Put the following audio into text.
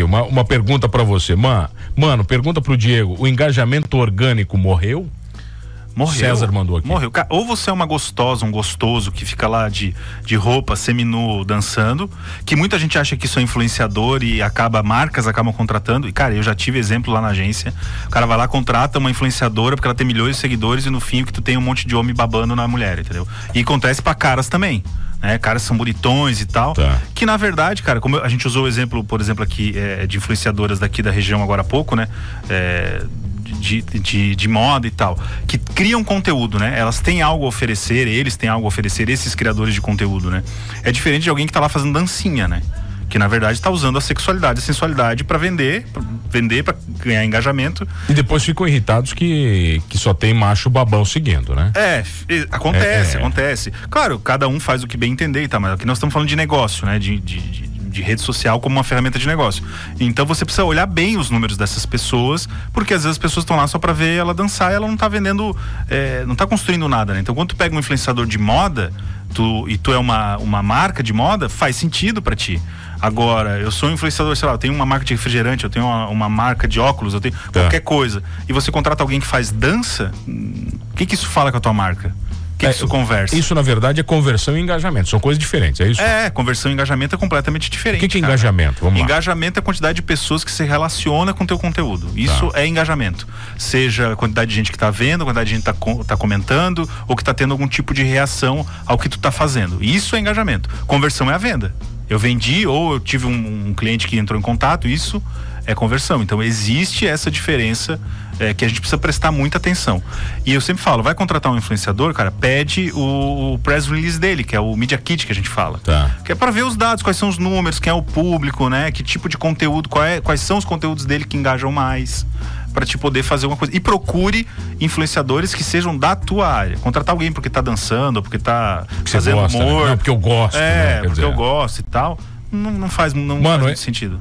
aqui, uma, uma pergunta para você. Man, mano, pergunta pro Diego, o engajamento orgânico morreu? Morreu. César mandou aqui. Morreu. Ou você é uma gostosa, um gostoso que fica lá de, de roupa seminu dançando, que muita gente acha que isso é influenciador e acaba, marcas acabam contratando. E, cara, eu já tive exemplo lá na agência. O cara vai lá, contrata uma influenciadora porque ela tem milhões de seguidores e no fim que tu tem um monte de homem babando na mulher, entendeu? E acontece para caras também. Né, caras são bonitões e tal. Tá. Que na verdade, cara, como a gente usou o exemplo, por exemplo, aqui é, de influenciadoras daqui da região agora há pouco, né? É, de, de, de, moda e tal, que criam conteúdo, né? Elas têm algo a oferecer, eles têm algo a oferecer, esses criadores de conteúdo, né? É diferente de alguém que tá lá fazendo dancinha, né? Que na verdade está usando a sexualidade, a sensualidade para vender, pra vender para ganhar engajamento. E depois ficam irritados que, que só tem macho babão seguindo, né? É, acontece, é, é. acontece. Claro, cada um faz o que bem entender, tá? Mas aqui nós estamos falando de negócio, né? de, de, de de rede social como uma ferramenta de negócio. Então você precisa olhar bem os números dessas pessoas, porque às vezes as pessoas estão lá só para ver ela dançar e ela não está vendendo, é, não está construindo nada, né? Então quando tu pega um influenciador de moda, tu, e tu é uma, uma marca de moda, faz sentido para ti. Agora, eu sou um influenciador, sei lá, eu tenho uma marca de refrigerante, eu tenho uma, uma marca de óculos, eu tenho tá. qualquer coisa. E você contrata alguém que faz dança, o que, que isso fala com a tua marca? Que, é, isso conversa? Isso, na verdade, é conversão e engajamento. São coisas diferentes, é isso? É, conversão e engajamento é completamente diferente. O que, que é engajamento? Vamos engajamento lá. é a quantidade de pessoas que se relaciona com o teu conteúdo. Isso tá. é engajamento. Seja a quantidade de gente que está vendo, a quantidade de gente que está tá comentando, ou que está tendo algum tipo de reação ao que tu está fazendo. Isso é engajamento. Conversão é a venda. Eu vendi ou eu tive um, um cliente que entrou em contato, isso é conversão. Então existe essa diferença é, que a gente precisa prestar muita atenção. E eu sempre falo, vai contratar um influenciador, cara, pede o, o press release dele, que é o Media Kit que a gente fala. Tá. Que é para ver os dados, quais são os números, quem é o público, né? Que tipo de conteúdo, é, quais são os conteúdos dele que engajam mais para te poder fazer uma coisa. E procure influenciadores que sejam da tua área. Contratar alguém porque tá dançando, porque tá porque fazendo gosta, humor. Né? Não, porque eu gosto. É, né? porque dizer... eu gosto e tal. Não, não faz, não Mano, faz muito é... sentido.